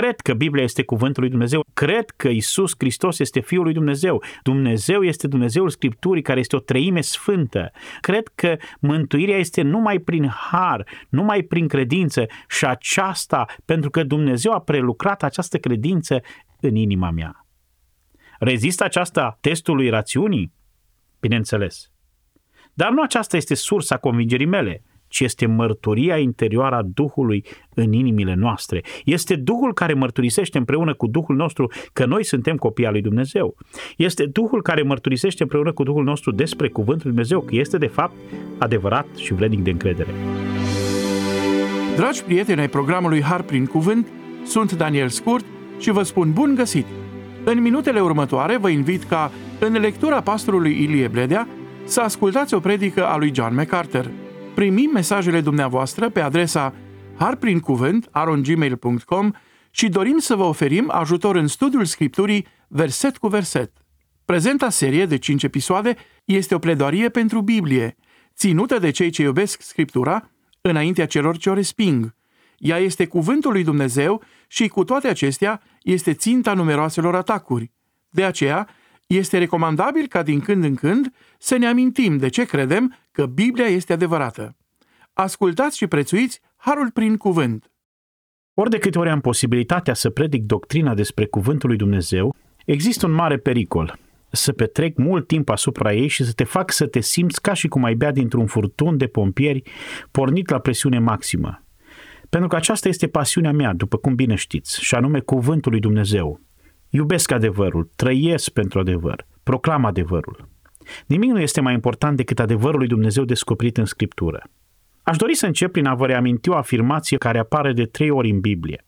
Cred că Biblia este cuvântul lui Dumnezeu. Cred că Isus Hristos este Fiul lui Dumnezeu. Dumnezeu este Dumnezeul Scripturii care este o treime sfântă. Cred că mântuirea este numai prin har, numai prin credință și aceasta pentru că Dumnezeu a prelucrat această credință în inima mea. Rezistă aceasta testului rațiunii? Bineînțeles. Dar nu aceasta este sursa convingerii mele ci este mărturia interioară a Duhului în inimile noastre. Este Duhul care mărturisește împreună cu Duhul nostru că noi suntem copii al lui Dumnezeu. Este Duhul care mărturisește împreună cu Duhul nostru despre Cuvântul lui Dumnezeu că este de fapt adevărat și vrednic de încredere. Dragi prieteni ai programului Har prin Cuvânt, sunt Daniel Scurt și vă spun bun găsit! În minutele următoare vă invit ca, în lectura pastorului Ilie Bledea, să ascultați o predică a lui John MacArthur – primim mesajele dumneavoastră pe adresa harprincuvânt.arongmail.com și dorim să vă oferim ajutor în studiul Scripturii verset cu verset. Prezenta serie de 5 episoade este o pledoarie pentru Biblie, ținută de cei ce iubesc Scriptura înaintea celor ce o resping. Ea este cuvântul lui Dumnezeu și cu toate acestea este ținta numeroaselor atacuri. De aceea, este recomandabil ca din când în când să ne amintim de ce credem că Biblia este adevărată. Ascultați și prețuiți Harul prin cuvânt. Ori de câte ori am posibilitatea să predic doctrina despre cuvântul lui Dumnezeu, există un mare pericol, să petrec mult timp asupra ei și să te fac să te simți ca și cum ai bea dintr-un furtun de pompieri pornit la presiune maximă. Pentru că aceasta este pasiunea mea, după cum bine știți, și anume cuvântul lui Dumnezeu. Iubesc adevărul, trăiesc pentru adevăr, proclam adevărul. Nimic nu este mai important decât adevărul lui Dumnezeu descoperit în Scriptură. Aș dori să încep prin a vă reaminti o afirmație care apare de trei ori în Biblie.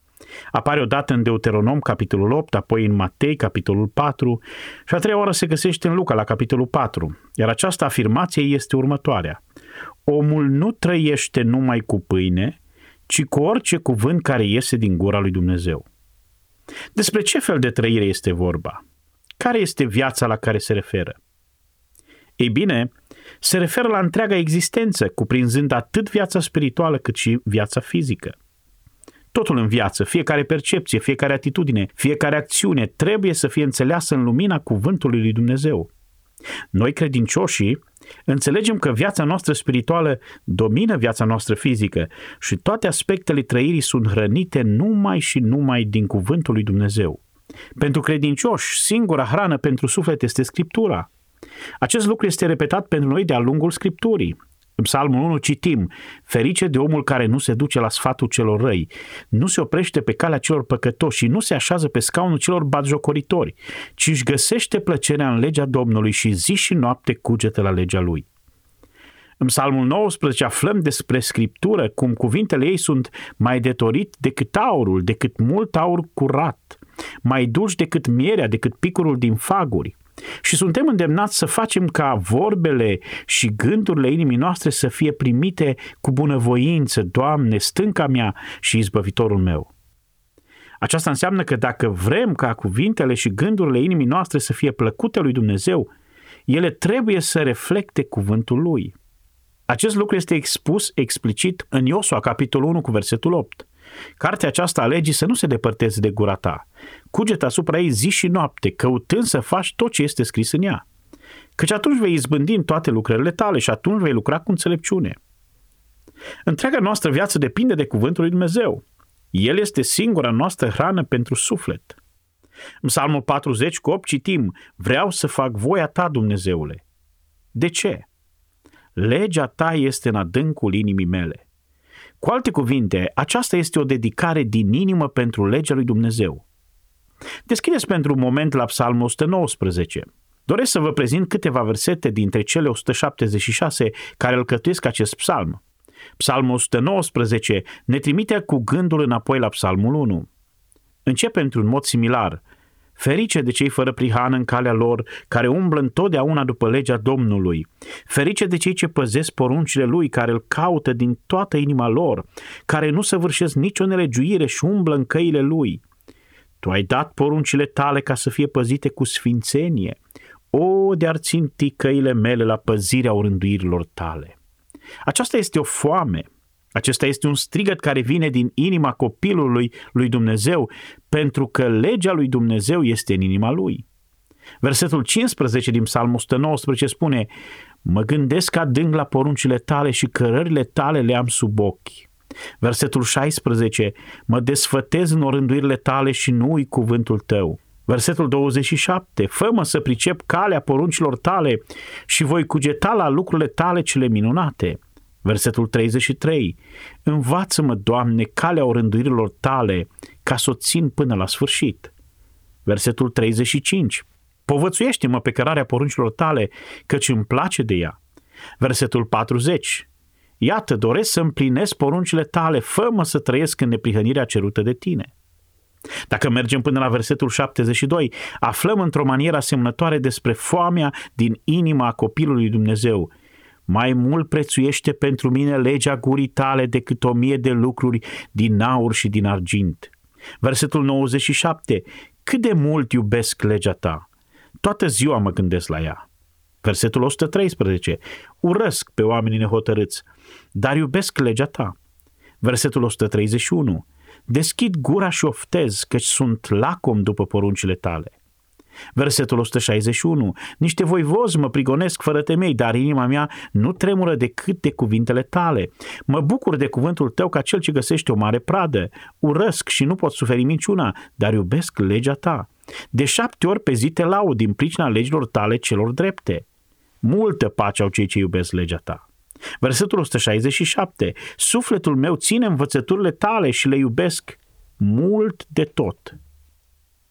Apare odată în Deuteronom, capitolul 8, apoi în Matei, capitolul 4 și a treia oară se găsește în Luca, la capitolul 4. Iar această afirmație este următoarea. Omul nu trăiește numai cu pâine, ci cu orice cuvânt care iese din gura lui Dumnezeu. Despre ce fel de trăire este vorba? Care este viața la care se referă? Ei bine, se referă la întreaga existență, cuprinzând atât viața spirituală cât și viața fizică. Totul în viață, fiecare percepție, fiecare atitudine, fiecare acțiune trebuie să fie înțeleasă în lumina cuvântului lui Dumnezeu. Noi, credincioșii, înțelegem că viața noastră spirituală domină viața noastră fizică și toate aspectele trăirii sunt hrănite numai și numai din cuvântul lui Dumnezeu. Pentru credincioși, singura hrană pentru suflet este Scriptura. Acest lucru este repetat pentru noi de-a lungul Scripturii. În Psalmul 1 citim, ferice de omul care nu se duce la sfatul celor răi, nu se oprește pe calea celor păcătoși și nu se așează pe scaunul celor batjocoritori, ci își găsește plăcerea în legea Domnului și zi și noapte cugete la legea lui. În Psalmul 19 aflăm despre Scriptură cum cuvintele ei sunt mai detorit decât aurul, decât mult aur curat, mai dulci decât mierea, decât picurul din faguri. Și suntem îndemnați să facem ca vorbele și gândurile inimii noastre să fie primite cu bunăvoință, Doamne, stânca mea și izbăvitorul meu. Aceasta înseamnă că dacă vrem ca cuvintele și gândurile inimii noastre să fie plăcute lui Dumnezeu, ele trebuie să reflecte cuvântul lui. Acest lucru este expus explicit în Iosua, capitolul 1, cu versetul 8. Cartea aceasta a legii să nu se depărteze de gura ta. Cuget asupra ei zi și noapte, căutând să faci tot ce este scris în ea. Căci atunci vei izbândi în toate lucrările tale și atunci vei lucra cu înțelepciune. Întreaga noastră viață depinde de cuvântul lui Dumnezeu. El este singura noastră hrană pentru suflet. În Psalmul 40 cu 8 citim, Vreau să fac voia ta, Dumnezeule. De ce? Legea ta este în adâncul inimii mele. Cu alte cuvinte, aceasta este o dedicare din inimă pentru legea lui Dumnezeu. Deschideți pentru un moment la Psalmul 119. Doresc să vă prezint câteva versete dintre cele 176 care alcătuiesc acest psalm. Psalmul 119 ne trimite cu gândul înapoi la Psalmul 1. Începe într-un mod similar – Ferice de cei fără prihană în calea lor, care umblă întotdeauna după legea Domnului. Ferice de cei ce păzesc poruncile lui, care îl caută din toată inima lor, care nu săvârșesc nicio nelegiuire și umblă în căile lui. Tu ai dat poruncile tale ca să fie păzite cu sfințenie. O, de-ar ținti căile mele la păzirea orânduirilor tale. Aceasta este o foame. Acesta este un strigăt care vine din inima copilului lui Dumnezeu, pentru că legea lui Dumnezeu este în inima lui. Versetul 15 din Psalmul 119 spune Mă gândesc adânc la poruncile tale și cărările tale le am sub ochi. Versetul 16 Mă desfătez în orânduirile tale și nu ui cuvântul tău. Versetul 27 Fă-mă să pricep calea poruncilor tale și voi cugeta la lucrurile tale cele minunate. Versetul 33. Învață-mă, Doamne, calea orânduirilor tale, ca să o țin până la sfârșit. Versetul 35. Povățuiește-mă pe cărarea poruncilor tale, căci îmi place de ea. Versetul 40. Iată, doresc să împlinesc poruncile tale, fă-mă să trăiesc în neprihănirea cerută de tine. Dacă mergem până la versetul 72, aflăm într-o manieră asemănătoare despre foamea din inima copilului Dumnezeu – mai mult prețuiește pentru mine legea gurii tale decât o mie de lucruri din aur și din argint. Versetul 97. Cât de mult iubesc legea ta? Toată ziua mă gândesc la ea. Versetul 113. Urăsc pe oamenii nehotărâți, dar iubesc legea ta. Versetul 131. Deschid gura și oftez, căci sunt lacom după poruncile tale. Versetul 161. Niște voivozi mă prigonesc fără temei, dar inima mea nu tremură decât de cuvintele tale. Mă bucur de cuvântul tău ca cel ce găsește o mare pradă. Urăsc și nu pot suferi minciuna, dar iubesc legea ta. De șapte ori pe zi te laud din pricina legilor tale celor drepte. Multă pace au cei ce iubesc legea ta. Versetul 167. Sufletul meu ține învățăturile tale și le iubesc mult de tot.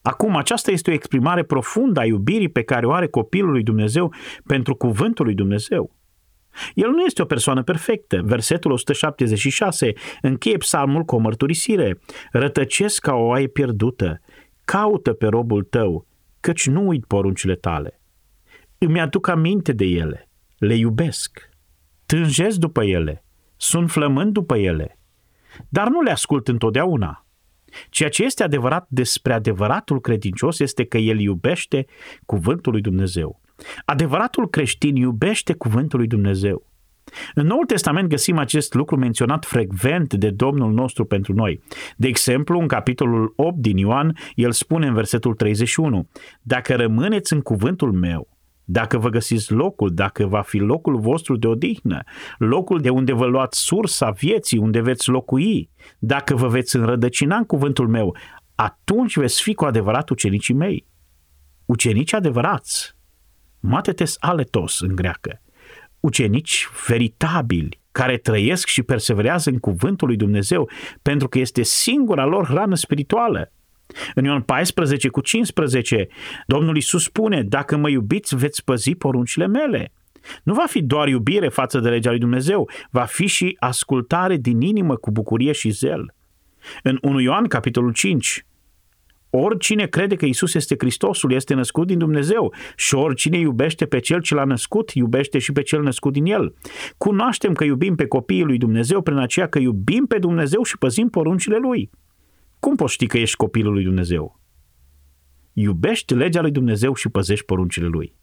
Acum, aceasta este o exprimare profundă a iubirii pe care o are copilul lui Dumnezeu pentru cuvântul lui Dumnezeu. El nu este o persoană perfectă. Versetul 176 încheie psalmul cu o mărturisire. Rătăcesc ca o oaie pierdută, caută pe robul tău, căci nu uit poruncile tale. Îmi aduc aminte de ele, le iubesc, tânjesc după ele, sunt flămând după ele, dar nu le ascult întotdeauna. Ceea ce este adevărat despre adevăratul credincios este că el iubește cuvântul lui Dumnezeu. Adevăratul creștin iubește cuvântul lui Dumnezeu. În Noul Testament găsim acest lucru menționat frecvent de Domnul nostru pentru noi. De exemplu, în capitolul 8 din Ioan, el spune în versetul 31, Dacă rămâneți în cuvântul meu, dacă vă găsiți locul, dacă va fi locul vostru de odihnă, locul de unde vă luați sursa vieții, unde veți locui, dacă vă veți înrădăcina în cuvântul meu, atunci veți fi cu adevărat ucenicii mei. Ucenici adevărați, matetes aletos în greacă, ucenici veritabili, care trăiesc și perseverează în cuvântul lui Dumnezeu, pentru că este singura lor hrană spirituală. În Ioan 14 cu 15, Domnul Iisus spune, dacă mă iubiți, veți păzi poruncile mele. Nu va fi doar iubire față de legea lui Dumnezeu, va fi și ascultare din inimă cu bucurie și zel. În 1 Ioan, capitolul 5, Oricine crede că Isus este Hristosul, este născut din Dumnezeu și oricine iubește pe Cel ce l-a născut, iubește și pe Cel născut din El. Cunoaștem că iubim pe copiii lui Dumnezeu prin aceea că iubim pe Dumnezeu și păzim poruncile Lui. Cum poți ști că ești copilul lui Dumnezeu? Iubești legea lui Dumnezeu și păzești poruncile lui.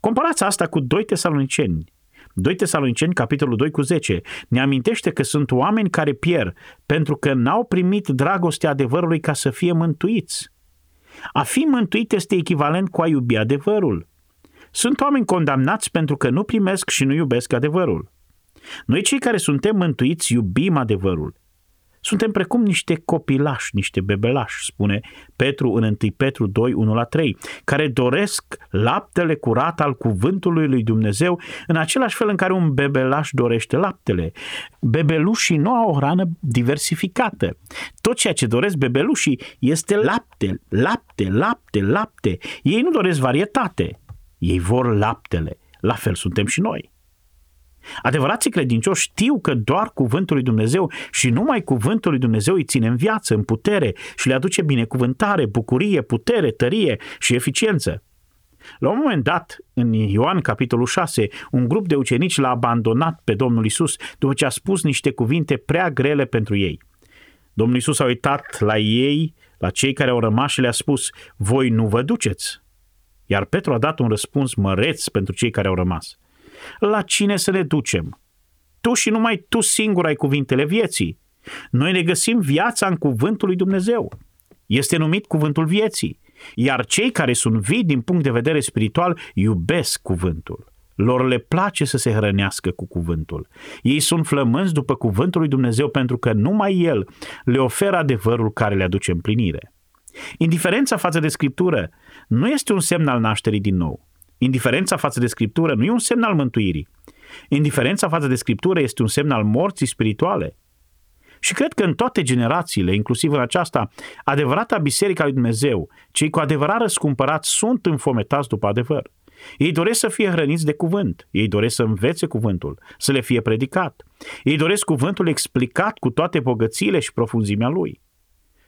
Comparați asta cu 2 tesaloniceni. 2 tesaloniceni, capitolul 2 cu 10, ne amintește că sunt oameni care pierd pentru că n-au primit dragostea adevărului ca să fie mântuiți. A fi mântuit este echivalent cu a iubi adevărul. Sunt oameni condamnați pentru că nu primesc și nu iubesc adevărul. Noi cei care suntem mântuiți iubim adevărul. Suntem precum niște copilași, niște bebelași, spune Petru în 1 Petru 2, 1 la 3, care doresc laptele curat al cuvântului lui Dumnezeu în același fel în care un bebelaș dorește laptele. Bebelușii nu au o hrană diversificată. Tot ceea ce doresc bebelușii este lapte, lapte, lapte, lapte. Ei nu doresc varietate. Ei vor laptele. La fel suntem și noi. Adevărații credincioși știu că doar cuvântul lui Dumnezeu și numai cuvântul lui Dumnezeu îi ține în viață, în putere și le aduce binecuvântare, bucurie, putere, tărie și eficiență. La un moment dat, în Ioan capitolul 6, un grup de ucenici l-a abandonat pe Domnul Isus după ce a spus niște cuvinte prea grele pentru ei. Domnul Isus a uitat la ei, la cei care au rămas și le-a spus, voi nu vă duceți. Iar Petru a dat un răspuns măreț pentru cei care au rămas la cine să ne ducem? Tu și numai tu singur ai cuvintele vieții. Noi ne găsim viața în cuvântul lui Dumnezeu. Este numit cuvântul vieții. Iar cei care sunt vii din punct de vedere spiritual iubesc cuvântul. Lor le place să se hrănească cu cuvântul. Ei sunt flămânzi după cuvântul lui Dumnezeu pentru că numai El le oferă adevărul care le aduce împlinire. Indiferența față de Scriptură nu este un semn al nașterii din nou. Indiferența față de Scriptură nu e un semn al mântuirii. Indiferența față de Scriptură este un semn al morții spirituale. Și cred că în toate generațiile, inclusiv în aceasta, adevărata Biserica lui Dumnezeu, cei cu adevărat răscumpărați sunt înfometați după adevăr. Ei doresc să fie hrăniți de cuvânt, ei doresc să învețe cuvântul, să le fie predicat. Ei doresc cuvântul explicat cu toate bogățiile și profunzimea lui.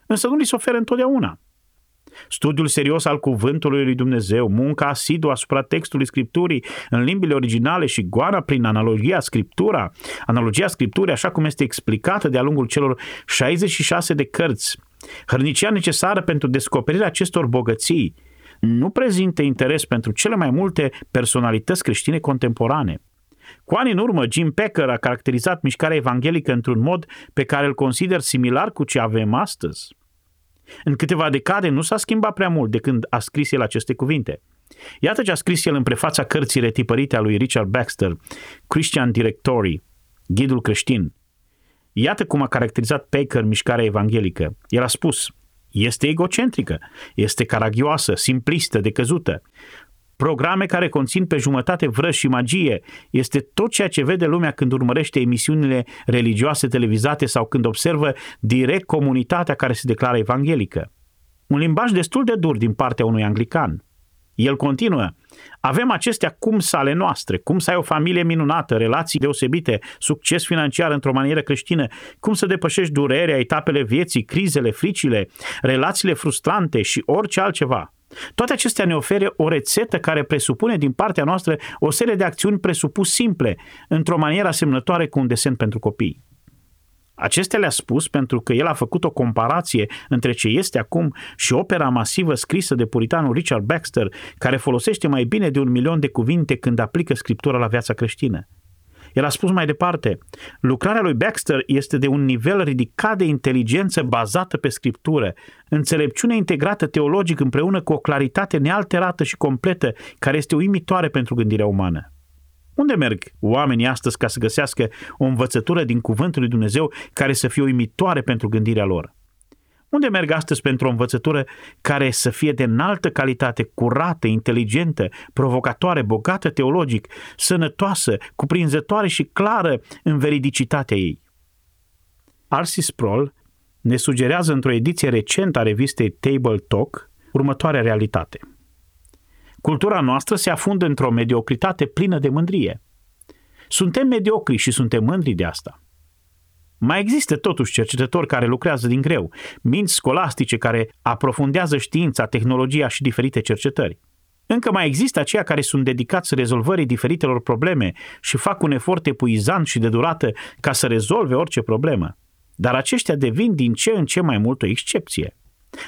Însă nu li se oferă întotdeauna. Studiul serios al cuvântului lui Dumnezeu, munca asiduă asupra textului Scripturii în limbile originale și goana prin analogia Scriptura, analogia Scripturii așa cum este explicată de-a lungul celor 66 de cărți, hărnicia necesară pentru descoperirea acestor bogății, nu prezintă interes pentru cele mai multe personalități creștine contemporane. Cu ani în urmă, Jim Packer a caracterizat mișcarea evanghelică într-un mod pe care îl consider similar cu ce avem astăzi. În câteva decade nu s-a schimbat prea mult de când a scris el aceste cuvinte. Iată ce a scris el în prefața cărții retipărite a lui Richard Baxter, Christian Directory, Ghidul creștin. Iată cum a caracterizat Packer mișcarea evanghelică. El a spus, este egocentrică, este caragioasă, simplistă, decăzută. Programe care conțin pe jumătate vrăj și magie este tot ceea ce vede lumea când urmărește emisiunile religioase televizate sau când observă direct comunitatea care se declară evanghelică. Un limbaj destul de dur din partea unui anglican. El continuă, avem acestea cum să ale noastre, cum să ai o familie minunată, relații deosebite, succes financiar într-o manieră creștină, cum să depășești durerea, etapele vieții, crizele, fricile, relațiile frustrante și orice altceva. Toate acestea ne oferă o rețetă care presupune din partea noastră o serie de acțiuni presupus simple, într-o manieră asemănătoare cu un desen pentru copii. Acestea le-a spus pentru că el a făcut o comparație între ce este acum și opera masivă scrisă de puritanul Richard Baxter, care folosește mai bine de un milion de cuvinte când aplică scriptura la viața creștină. El a spus mai departe, lucrarea lui Baxter este de un nivel ridicat de inteligență bazată pe scriptură, înțelepciune integrată teologic împreună cu o claritate nealterată și completă care este uimitoare pentru gândirea umană. Unde merg oamenii astăzi ca să găsească o învățătură din Cuvântul lui Dumnezeu care să fie uimitoare pentru gândirea lor? Unde merg astăzi pentru o învățătură care să fie de înaltă calitate, curată, inteligentă, provocatoare, bogată teologic, sănătoasă, cuprinzătoare și clară în veridicitatea ei? Arsi Sproul ne sugerează într-o ediție recentă a revistei Table Talk următoarea realitate – Cultura noastră se afundă într-o mediocritate plină de mândrie. Suntem mediocri și suntem mândri de asta. Mai există totuși cercetători care lucrează din greu, minți scolastice care aprofundează știința, tehnologia și diferite cercetări. Încă mai există aceia care sunt dedicați rezolvării diferitelor probleme și fac un efort epuizant și de durată ca să rezolve orice problemă. Dar aceștia devin din ce în ce mai mult o excepție.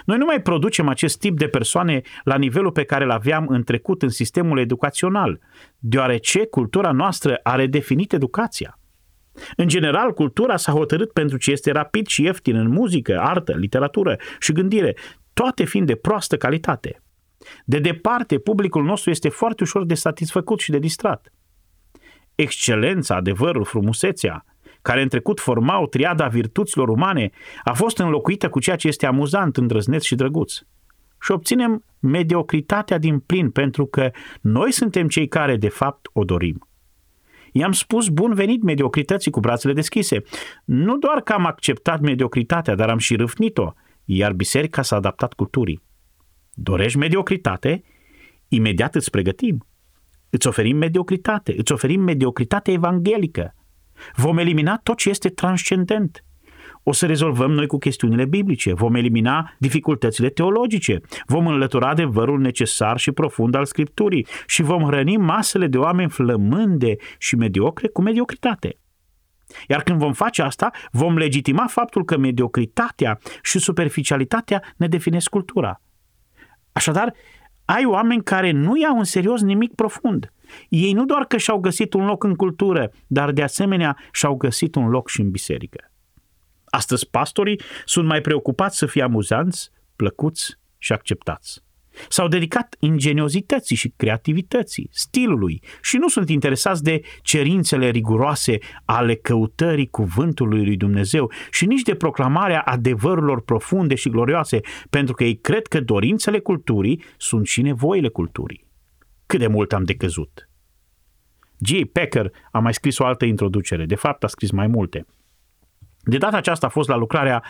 Noi nu mai producem acest tip de persoane la nivelul pe care îl aveam în trecut în sistemul educațional, deoarece cultura noastră a redefinit educația. În general, cultura s-a hotărât pentru ce este rapid și ieftin în muzică, artă, literatură și gândire, toate fiind de proastă calitate. De departe, publicul nostru este foarte ușor de satisfăcut și de distrat. Excelența, adevărul, frumusețea, care în trecut formau triada virtuților umane, a fost înlocuită cu ceea ce este amuzant, îndrăzneț și drăguț. Și obținem mediocritatea din plin, pentru că noi suntem cei care, de fapt, o dorim. I-am spus bun venit mediocrității cu brațele deschise. Nu doar că am acceptat mediocritatea, dar am și râfnit-o, iar biserica s-a adaptat culturii. Dorești mediocritate? Imediat îți pregătim. Îți oferim mediocritate, îți oferim mediocritate evanghelică. Vom elimina tot ce este transcendent. O să rezolvăm noi cu chestiunile biblice, vom elimina dificultățile teologice, vom înlătura adevărul necesar și profund al Scripturii și vom hrăni masele de oameni flămânde și mediocre cu mediocritate. Iar când vom face asta, vom legitima faptul că mediocritatea și superficialitatea ne definesc cultura. Așadar, ai oameni care nu iau în serios nimic profund – Ei nu doar că și-au găsit un loc în cultură, dar de asemenea și-au găsit un loc și în biserică. Astăzi pastorii sunt mai preocupați să fie amuzanți, plăcuți și acceptați. S-au dedicat ingeniozității și creativității, stilului și nu sunt interesați de cerințele riguroase ale căutării cuvântului lui Dumnezeu și nici de proclamarea adevărurilor profunde și glorioase, pentru că ei cred că dorințele culturii sunt și nevoile culturii. Cât de mult am decăzut! G. Packer a mai scris o altă introducere, de fapt a scris mai multe. De data aceasta a fost la lucrarea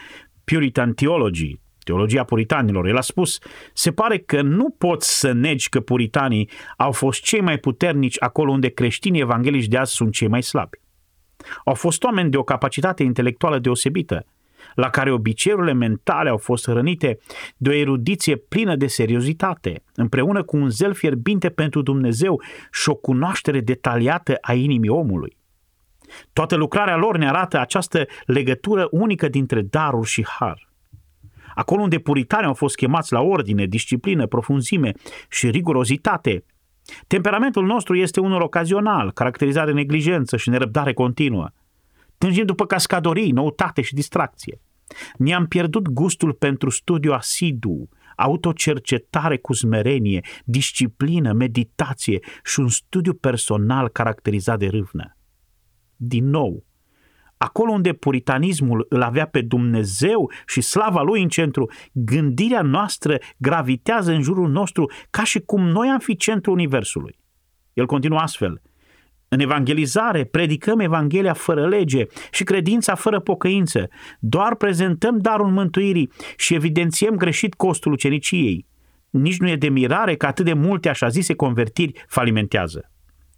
Puritan Theology, teologia puritanilor. El a spus, se pare că nu poți să negi că puritanii au fost cei mai puternici acolo unde creștinii evanghelici de azi sunt cei mai slabi. Au fost oameni de o capacitate intelectuală deosebită, la care obiceiurile mentale au fost rănite de o erudiție plină de seriozitate, împreună cu un zel fierbinte pentru Dumnezeu și o cunoaștere detaliată a inimii omului. Toată lucrarea lor ne arată această legătură unică dintre daruri și har. Acolo unde puritanii au fost chemați la ordine, disciplină, profunzime și rigurozitate, temperamentul nostru este unul ocazional, caracterizat de neglijență și nerăbdare continuă. Tânjim după cascadorii, noutate și distracție. Ne-am pierdut gustul pentru studiu asidu, autocercetare cu smerenie, disciplină, meditație și un studiu personal caracterizat de râvnă. Din nou, acolo unde puritanismul îl avea pe Dumnezeu și slava lui în centru, gândirea noastră gravitează în jurul nostru ca și cum noi am fi centrul universului. El continuă astfel. În evangelizare predicăm Evanghelia fără lege și credința fără pocăință. Doar prezentăm darul mântuirii și evidențiem greșit costul uceniciei. Nici nu e de mirare că atât de multe așa zise convertiri falimentează.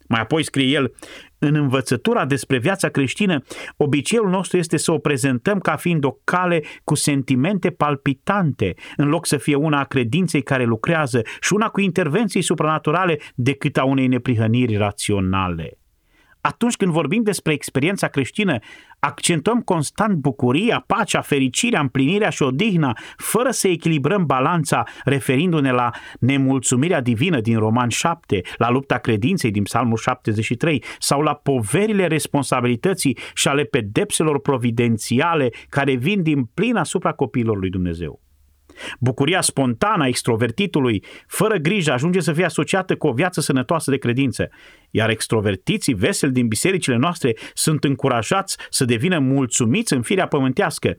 Mai apoi scrie el, în învățătura despre viața creștină, obiceiul nostru este să o prezentăm ca fiind o cale cu sentimente palpitante, în loc să fie una a credinței care lucrează și una cu intervenții supranaturale decât a unei neprihăniri raționale. Atunci când vorbim despre experiența creștină, accentuăm constant bucuria, pacea, fericirea, împlinirea și odihna, fără să echilibrăm balanța referindu-ne la nemulțumirea divină din Roman 7, la lupta credinței din Psalmul 73 sau la poverile responsabilității și ale pedepselor providențiale care vin din plin asupra copiilor lui Dumnezeu. Bucuria spontană a extrovertitului, fără grijă, ajunge să fie asociată cu o viață sănătoasă de credință, iar extrovertiții veseli din bisericile noastre sunt încurajați să devină mulțumiți în firea pământească,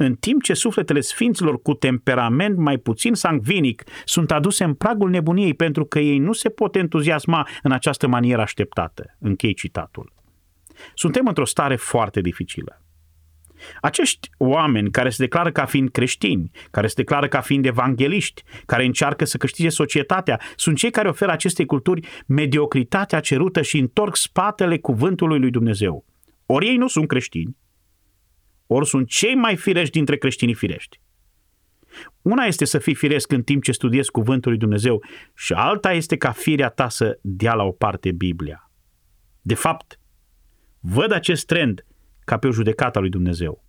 în timp ce sufletele sfinților cu temperament mai puțin sangvinic sunt aduse în pragul nebuniei pentru că ei nu se pot entuziasma în această manieră așteptată. Închei citatul. Suntem într-o stare foarte dificilă. Acești oameni care se declară ca fiind creștini, care se declară ca fiind evangeliști, care încearcă să câștige societatea, sunt cei care oferă acestei culturi mediocritatea cerută și întorc spatele cuvântului lui Dumnezeu. Ori ei nu sunt creștini, ori sunt cei mai firești dintre creștinii firești. Una este să fii firesc în timp ce studiezi cuvântul lui Dumnezeu și alta este ca firea ta să dea la o parte Biblia. De fapt, văd acest trend ca pe o judecată a lui Dumnezeu.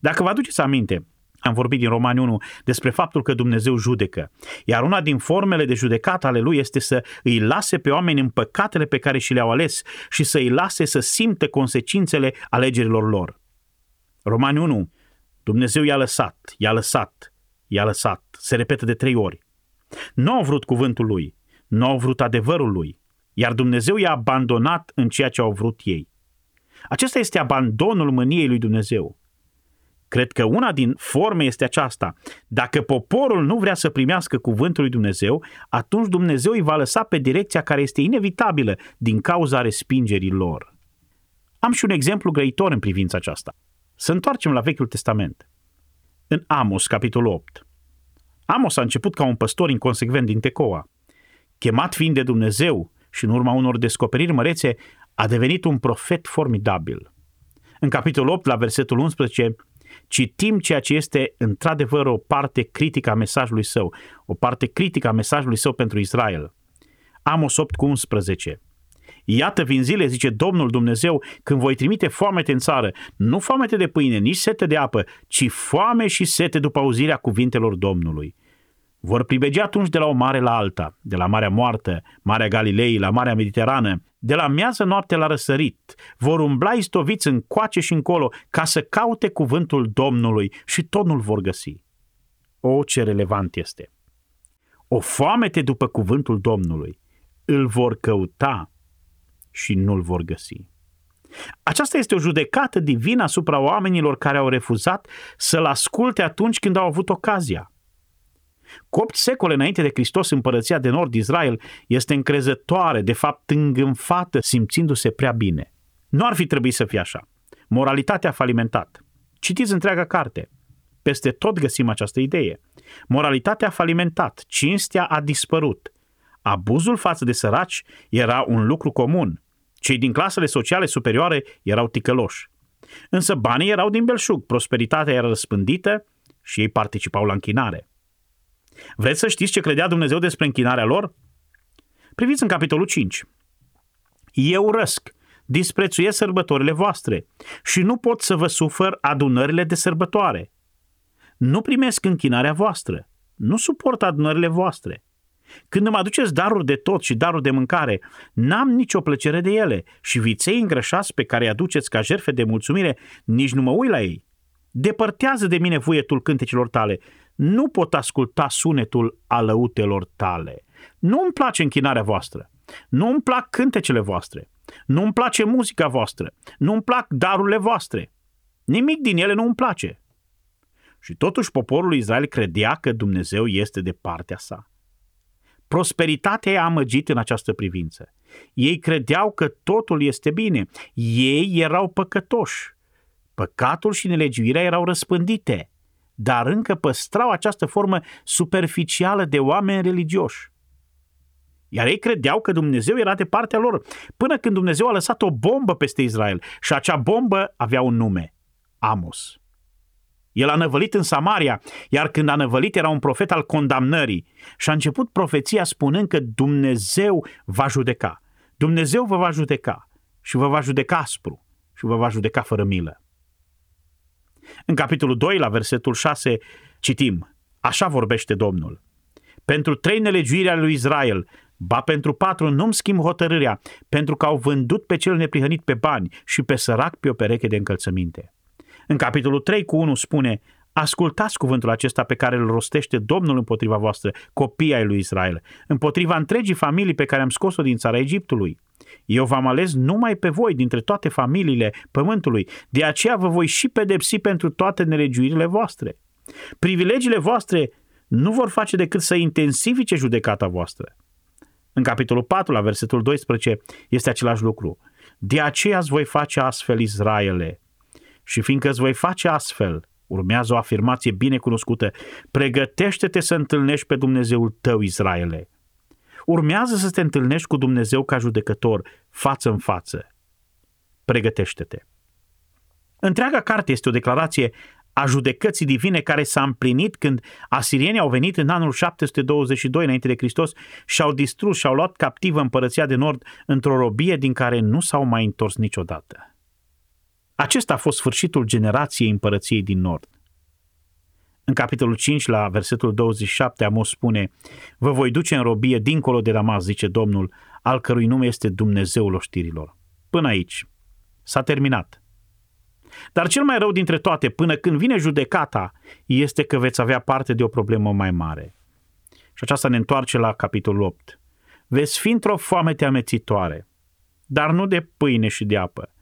Dacă vă aduceți aminte, am vorbit din Romani 1 despre faptul că Dumnezeu judecă, iar una din formele de judecată ale lui este să îi lase pe oameni în păcatele pe care și le-au ales și să îi lase să simtă consecințele alegerilor lor. Romani 1, Dumnezeu i-a lăsat, i-a lăsat, i-a lăsat, se repetă de trei ori. Nu au vrut cuvântul lui, nu au vrut adevărul lui, iar Dumnezeu i-a abandonat în ceea ce au vrut ei. Acesta este abandonul mâniei lui Dumnezeu. Cred că una din forme este aceasta. Dacă poporul nu vrea să primească cuvântul lui Dumnezeu, atunci Dumnezeu îi va lăsa pe direcția care este inevitabilă din cauza respingerii lor. Am și un exemplu grăitor în privința aceasta. Să întoarcem la Vechiul Testament. În Amos, capitolul 8. Amos a început ca un păstor inconsecvent din Tecoa. Chemat fiind de Dumnezeu și în urma unor descoperiri mărețe, a devenit un profet formidabil. În capitolul 8, la versetul 11, citim ceea ce este într-adevăr o parte critică a mesajului său, o parte critică a mesajului său pentru Israel. Amos 8 cu 11. Iată vin zile, zice Domnul Dumnezeu, când voi trimite foamete în țară, nu foamete de pâine, nici sete de apă, ci foame și sete după auzirea cuvintelor Domnului. Vor pribegi atunci de la o mare la alta, de la Marea Moartă, Marea Galilei, la Marea Mediterană, de la miază noapte la răsărit. Vor umbla istoviți în coace și încolo ca să caute cuvântul Domnului și tot nu-l vor găsi. O, ce relevant este! O foamete după cuvântul Domnului. Îl vor căuta și nu-l vor găsi. Aceasta este o judecată divină asupra oamenilor care au refuzat să-l asculte atunci când au avut ocazia. Cu opt secole înainte de Hristos, împărăția de nord Israel este încrezătoare, de fapt îngânfată, simțindu-se prea bine. Nu ar fi trebuit să fie așa. Moralitatea a falimentat. Citiți întreaga carte. Peste tot găsim această idee. Moralitatea a falimentat, cinstea a dispărut. Abuzul față de săraci era un lucru comun. Cei din clasele sociale superioare erau ticăloși. Însă banii erau din belșug, prosperitatea era răspândită și ei participau la închinare. Vreți să știți ce credea Dumnezeu despre închinarea lor? Priviți în capitolul 5. Eu răsc, disprețuiesc sărbătorile voastre și nu pot să vă sufăr adunările de sărbătoare. Nu primesc închinarea voastră, nu suport adunările voastre. Când îmi aduceți daruri de tot și daruri de mâncare, n-am nicio plăcere de ele și viței îngrășați pe care îi aduceți ca jerfe de mulțumire, nici nu mă uit la ei. Depărtează de mine vuietul cântecilor tale, nu pot asculta sunetul alăutelor tale. Nu îmi place închinarea voastră. Nu îmi plac cântecele voastre. Nu îmi place muzica voastră. Nu îmi plac darurile voastre. Nimic din ele nu îmi place. Și totuși poporul Israel credea că Dumnezeu este de partea sa. Prosperitatea i-a amăgit în această privință. Ei credeau că totul este bine. Ei erau păcătoși. Păcatul și nelegiuirea erau răspândite dar încă păstrau această formă superficială de oameni religioși. Iar ei credeau că Dumnezeu era de partea lor, până când Dumnezeu a lăsat o bombă peste Israel și acea bombă avea un nume, Amos. El a năvălit în Samaria, iar când a năvălit era un profet al condamnării și a început profeția spunând că Dumnezeu va judeca. Dumnezeu vă va judeca și vă va judeca aspru și vă va judeca fără milă. În capitolul 2, la versetul 6, citim, Așa vorbește Domnul. Pentru trei nelegiuiri ale lui Israel, ba pentru patru nu-mi schimb hotărârea, pentru că au vândut pe cel neprihănit pe bani și pe sărac pe o pereche de încălțăminte. În capitolul 3 cu 1 spune, Ascultați cuvântul acesta pe care îl rostește Domnul împotriva voastră, copii ai lui Israel, împotriva întregii familii pe care am scos-o din țara Egiptului. Eu v-am ales numai pe voi dintre toate familiile pământului, de aceea vă voi și pedepsi pentru toate nelegiuirile voastre. Privilegiile voastre nu vor face decât să intensifice judecata voastră. În capitolul 4, la versetul 12, este același lucru. De aceea îți voi face astfel, Israele. Și fiindcă îți voi face astfel, urmează o afirmație bine cunoscută, pregătește-te să întâlnești pe Dumnezeul tău, Israele. Urmează să te întâlnești cu Dumnezeu ca judecător, față în față. Pregătește-te. Întreaga carte este o declarație a judecății divine care s-a împlinit când asirienii au venit în anul 722 înainte de Hristos și au distrus și au luat captivă împărăția de nord într-o robie din care nu s-au mai întors niciodată. Acesta a fost sfârșitul generației împărăției din nord. În capitolul 5, la versetul 27, Amos spune Vă voi duce în robie dincolo de Damas, zice Domnul, al cărui nume este Dumnezeul oștirilor. Până aici. S-a terminat. Dar cel mai rău dintre toate, până când vine judecata, este că veți avea parte de o problemă mai mare. Și aceasta ne întoarce la capitolul 8. Veți fi într-o foame amețitoare, dar nu de pâine și de apă,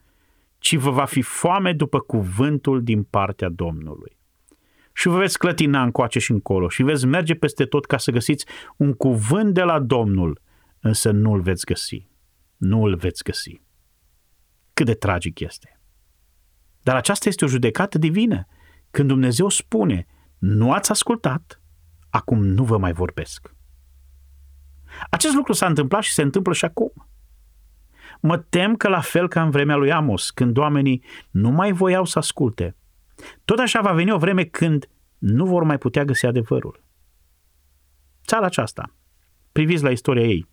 ci vă va fi foame după cuvântul din partea Domnului și vă veți clătina încoace și încolo și veți merge peste tot ca să găsiți un cuvânt de la Domnul, însă nu îl veți găsi. Nu îl veți găsi. Cât de tragic este. Dar aceasta este o judecată divină. Când Dumnezeu spune, nu ați ascultat, acum nu vă mai vorbesc. Acest lucru s-a întâmplat și se întâmplă și acum. Mă tem că la fel ca în vremea lui Amos, când oamenii nu mai voiau să asculte, tot așa va veni o vreme când nu vor mai putea găsi adevărul. Țara aceasta, priviți la istoria ei,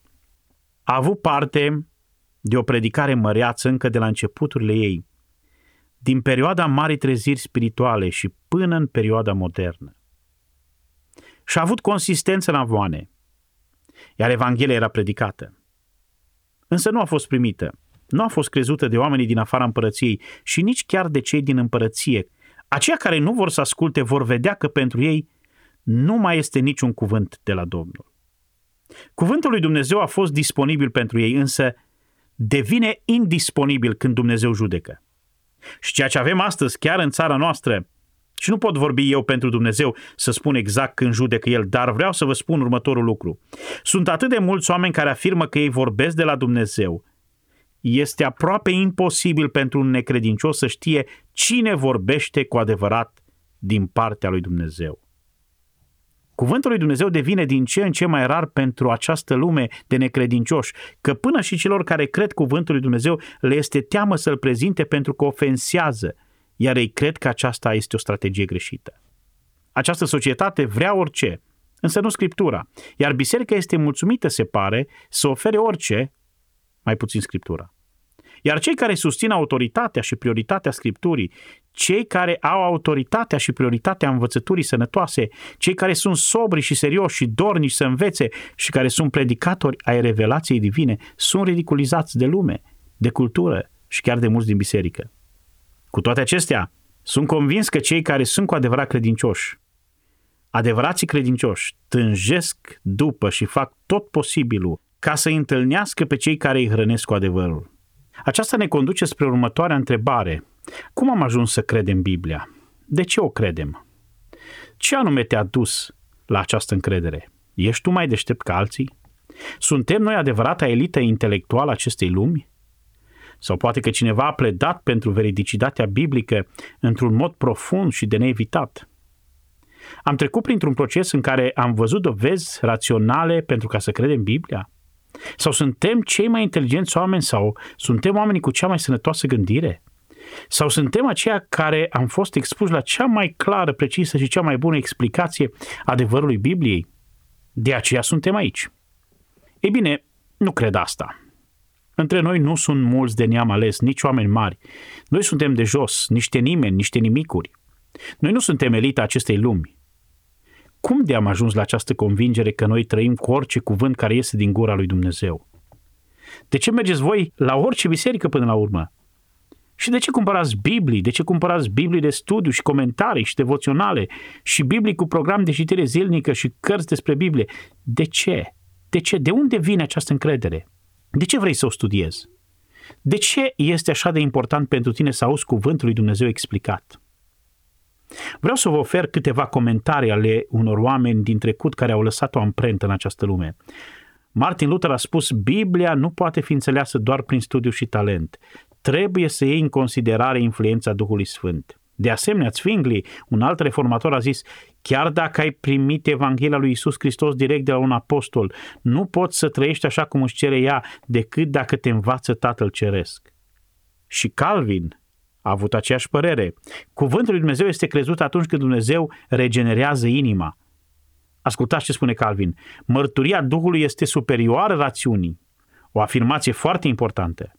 a avut parte de o predicare măreață încă de la începuturile ei, din perioada marii treziri spirituale și până în perioada modernă. și a avut consistență în avoane, iar Evanghelia era predicată. Însă nu a fost primită, nu a fost crezută de oamenii din afara împărăției și nici chiar de cei din împărăție. Aceia care nu vor să asculte vor vedea că pentru ei nu mai este niciun cuvânt de la Domnul. Cuvântul lui Dumnezeu a fost disponibil pentru ei, însă devine indisponibil când Dumnezeu judecă. Și ceea ce avem astăzi, chiar în țara noastră, și nu pot vorbi eu pentru Dumnezeu să spun exact când judecă El, dar vreau să vă spun următorul lucru. Sunt atât de mulți oameni care afirmă că ei vorbesc de la Dumnezeu. Este aproape imposibil pentru un necredincios să știe cine vorbește cu adevărat din partea lui Dumnezeu. Cuvântul lui Dumnezeu devine din ce în ce mai rar pentru această lume de necredincioși, că până și celor care cred cuvântul lui Dumnezeu le este teamă să-l prezinte pentru că ofensează, iar ei cred că aceasta este o strategie greșită. Această societate vrea orice, însă nu Scriptura, iar biserica este mulțumită, se pare, să ofere orice, mai puțin Scriptura. Iar cei care susțin autoritatea și prioritatea Scripturii, cei care au autoritatea și prioritatea învățăturii sănătoase, cei care sunt sobri și serioși și dornici să învețe și care sunt predicatori ai revelației divine, sunt ridiculizați de lume, de cultură și chiar de mulți din biserică. Cu toate acestea, sunt convins că cei care sunt cu adevărat credincioși, adevărații credincioși, tânjesc după și fac tot posibilul ca să întâlnească pe cei care îi hrănesc cu adevărul. Aceasta ne conduce spre următoarea întrebare. Cum am ajuns să credem Biblia? De ce o credem? Ce anume te-a dus la această încredere? Ești tu mai deștept ca alții? Suntem noi adevărata elită intelectuală acestei lumi? Sau poate că cineva a pledat pentru veridicitatea biblică într-un mod profund și de neevitat. Am trecut printr-un proces în care am văzut dovezi raționale pentru ca să credem Biblia? Sau suntem cei mai inteligenți oameni sau suntem oamenii cu cea mai sănătoasă gândire? Sau suntem aceia care am fost expuși la cea mai clară, precisă și cea mai bună explicație adevărului Bibliei? De aceea suntem aici. Ei bine, nu cred asta. Între noi nu sunt mulți de neam ales, nici oameni mari. Noi suntem de jos, niște nimeni, niște nimicuri. Noi nu suntem elita acestei lumi. Cum de am ajuns la această convingere că noi trăim cu orice cuvânt care iese din gura lui Dumnezeu? De ce mergeți voi la orice biserică până la urmă? Și de ce cumpărați Biblii? De ce cumpărați Biblii de studiu și comentarii și devoționale și Biblii cu program de citire zilnică și cărți despre Biblie? De ce? De ce? De unde vine această încredere? De ce vrei să o studiezi? De ce este așa de important pentru tine să auzi cuvântul lui Dumnezeu explicat? Vreau să vă ofer câteva comentarii ale unor oameni din trecut care au lăsat o amprentă în această lume. Martin Luther a spus, Biblia nu poate fi înțeleasă doar prin studiu și talent. Trebuie să iei în considerare influența Duhului Sfânt. De asemenea, Zwingli, un alt reformator, a zis, chiar dacă ai primit Evanghelia lui Isus Hristos direct de la un apostol, nu poți să trăiești așa cum își cere ea decât dacă te învață Tatăl Ceresc. Și Calvin a avut aceeași părere. Cuvântul lui Dumnezeu este crezut atunci când Dumnezeu regenerează inima. Ascultați ce spune Calvin. Mărturia Duhului este superioară rațiunii. O afirmație foarte importantă.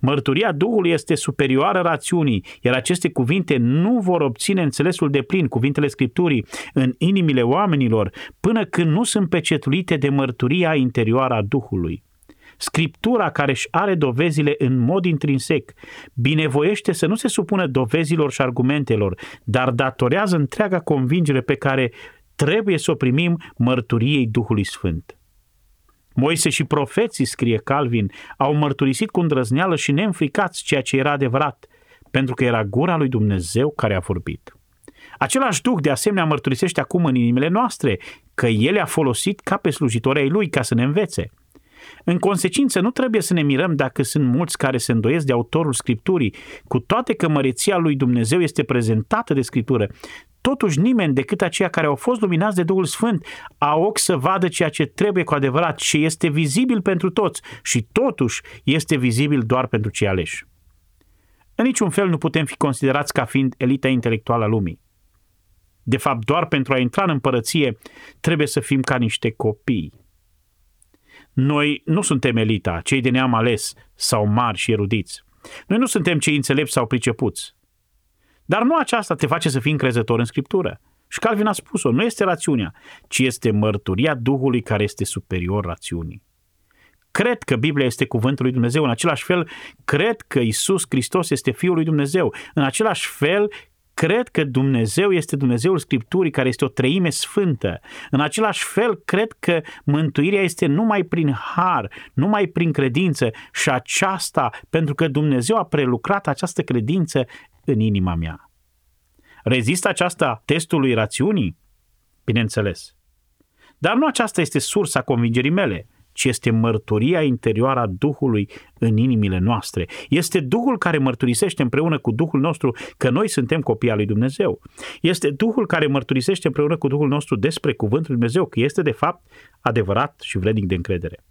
Mărturia Duhului este superioară rațiunii, iar aceste cuvinte nu vor obține înțelesul de plin, cuvintele Scripturii, în inimile oamenilor, până când nu sunt pecetluite de mărturia interioară a Duhului. Scriptura care își are dovezile în mod intrinsec, binevoiește să nu se supună dovezilor și argumentelor, dar datorează întreaga convingere pe care trebuie să o primim mărturiei Duhului Sfânt. Moise și profeții, scrie Calvin, au mărturisit cu îndrăzneală și neînfricați ceea ce era adevărat, pentru că era gura lui Dumnezeu care a vorbit. Același Duh de asemenea mărturisește acum în inimile noastre că El a folosit ca pe slujitori ai Lui ca să ne învețe. În consecință, nu trebuie să ne mirăm dacă sunt mulți care se îndoiesc de autorul Scripturii, cu toate că măreția lui Dumnezeu este prezentată de Scriptură. Totuși nimeni decât aceia care au fost luminați de Duhul Sfânt au ochi să vadă ceea ce trebuie cu adevărat și este vizibil pentru toți și totuși este vizibil doar pentru cei aleși. În niciun fel nu putem fi considerați ca fiind elita intelectuală a lumii. De fapt, doar pentru a intra în împărăție trebuie să fim ca niște copii. Noi nu suntem elita, cei de neam ales sau mari și erudiți. Noi nu suntem cei înțelepți sau pricepuți. Dar nu aceasta te face să fii încrezător în Scriptură. Și Calvin a spus-o, nu este rațiunea, ci este mărturia Duhului care este superior rațiunii. Cred că Biblia este cuvântul lui Dumnezeu, în același fel cred că Isus Hristos este Fiul lui Dumnezeu, în același fel cred că Dumnezeu este Dumnezeul Scripturii, care este o treime sfântă. În același fel, cred că mântuirea este numai prin har, numai prin credință și aceasta pentru că Dumnezeu a prelucrat această credință în inima mea. Rezistă aceasta testului rațiunii? Bineînțeles. Dar nu aceasta este sursa convingerii mele ci este mărturia interioară a Duhului în inimile noastre. Este Duhul care mărturisește împreună cu Duhul nostru că noi suntem copii al lui Dumnezeu. Este Duhul care mărturisește împreună cu Duhul nostru despre Cuvântul lui Dumnezeu, că este de fapt adevărat și vrednic de încredere.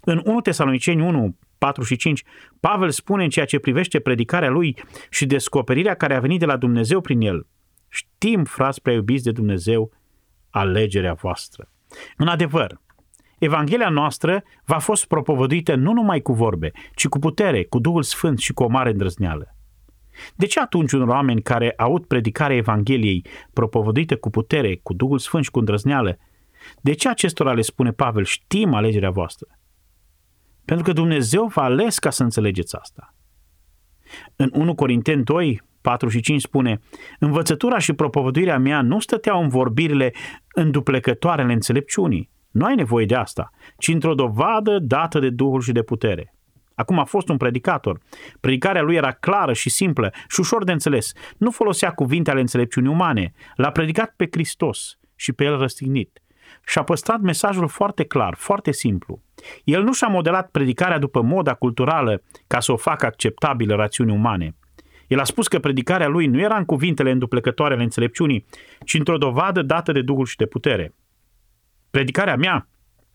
În 1 Tesaloniceni 1, 4 și 5, Pavel spune în ceea ce privește predicarea lui și descoperirea care a venit de la Dumnezeu prin el. Știm, frați prea iubiți de Dumnezeu, alegerea voastră. În adevăr, Evanghelia noastră va fost propovăduită nu numai cu vorbe, ci cu putere, cu Duhul Sfânt și cu o mare îndrăzneală. De ce atunci unor oameni care aud predicarea Evangheliei propovăduită cu putere, cu Duhul Sfânt și cu îndrăzneală, de ce acestora le spune Pavel, știm alegerea voastră? Pentru că Dumnezeu v-a ales ca să înțelegeți asta. În 1 Corinteni 2, 4 și 5 spune, Învățătura și propovăduirea mea nu stăteau în vorbirile înduplecătoare ale înțelepciunii, nu ai nevoie de asta, ci într-o dovadă dată de Duhul și de putere. Acum a fost un predicator. Predicarea lui era clară și simplă și ușor de înțeles. Nu folosea cuvinte ale înțelepciunii umane. L-a predicat pe Hristos și pe el răstignit. Și a păstrat mesajul foarte clar, foarte simplu. El nu și-a modelat predicarea după moda culturală ca să o facă acceptabilă rațiunii umane. El a spus că predicarea lui nu era în cuvintele înduplecătoare ale înțelepciunii, ci într-o dovadă dată de Duhul și de putere. Predicarea mea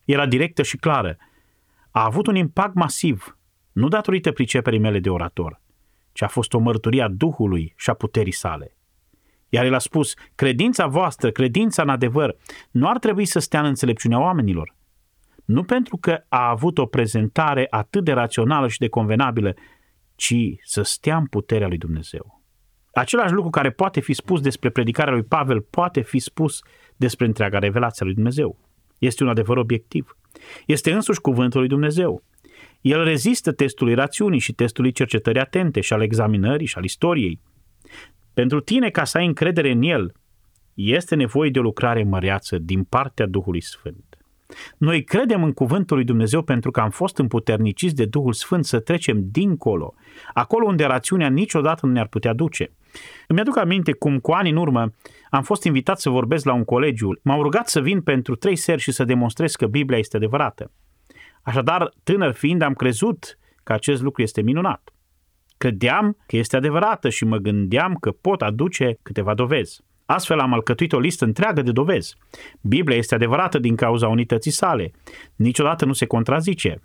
era directă și clară. A avut un impact masiv, nu datorită priceperii mele de orator, ci a fost o mărturie a Duhului și a puterii sale. Iar el a spus, credința voastră, credința în adevăr, nu ar trebui să stea în înțelepciunea oamenilor. Nu pentru că a avut o prezentare atât de rațională și de convenabilă, ci să stea în puterea lui Dumnezeu. Același lucru care poate fi spus despre predicarea lui Pavel poate fi spus despre întreaga revelație a lui Dumnezeu. Este un adevăr obiectiv. Este însuși cuvântul lui Dumnezeu. El rezistă testului rațiunii și testului cercetării atente și al examinării și al istoriei. Pentru tine, ca să ai încredere în el, este nevoie de o lucrare măreață din partea Duhului Sfânt. Noi credem în cuvântul lui Dumnezeu pentru că am fost împuterniciți de Duhul Sfânt să trecem dincolo, acolo unde rațiunea niciodată nu ne-ar putea duce. Îmi aduc aminte cum cu ani în urmă am fost invitat să vorbesc la un colegiu. M-au rugat să vin pentru trei seri și să demonstrez că Biblia este adevărată. Așadar, tânăr fiind, am crezut că acest lucru este minunat. Credeam că este adevărată și mă gândeam că pot aduce câteva dovezi. Astfel am alcătuit o listă întreagă de dovezi. Biblia este adevărată din cauza unității sale. Niciodată nu se contrazice.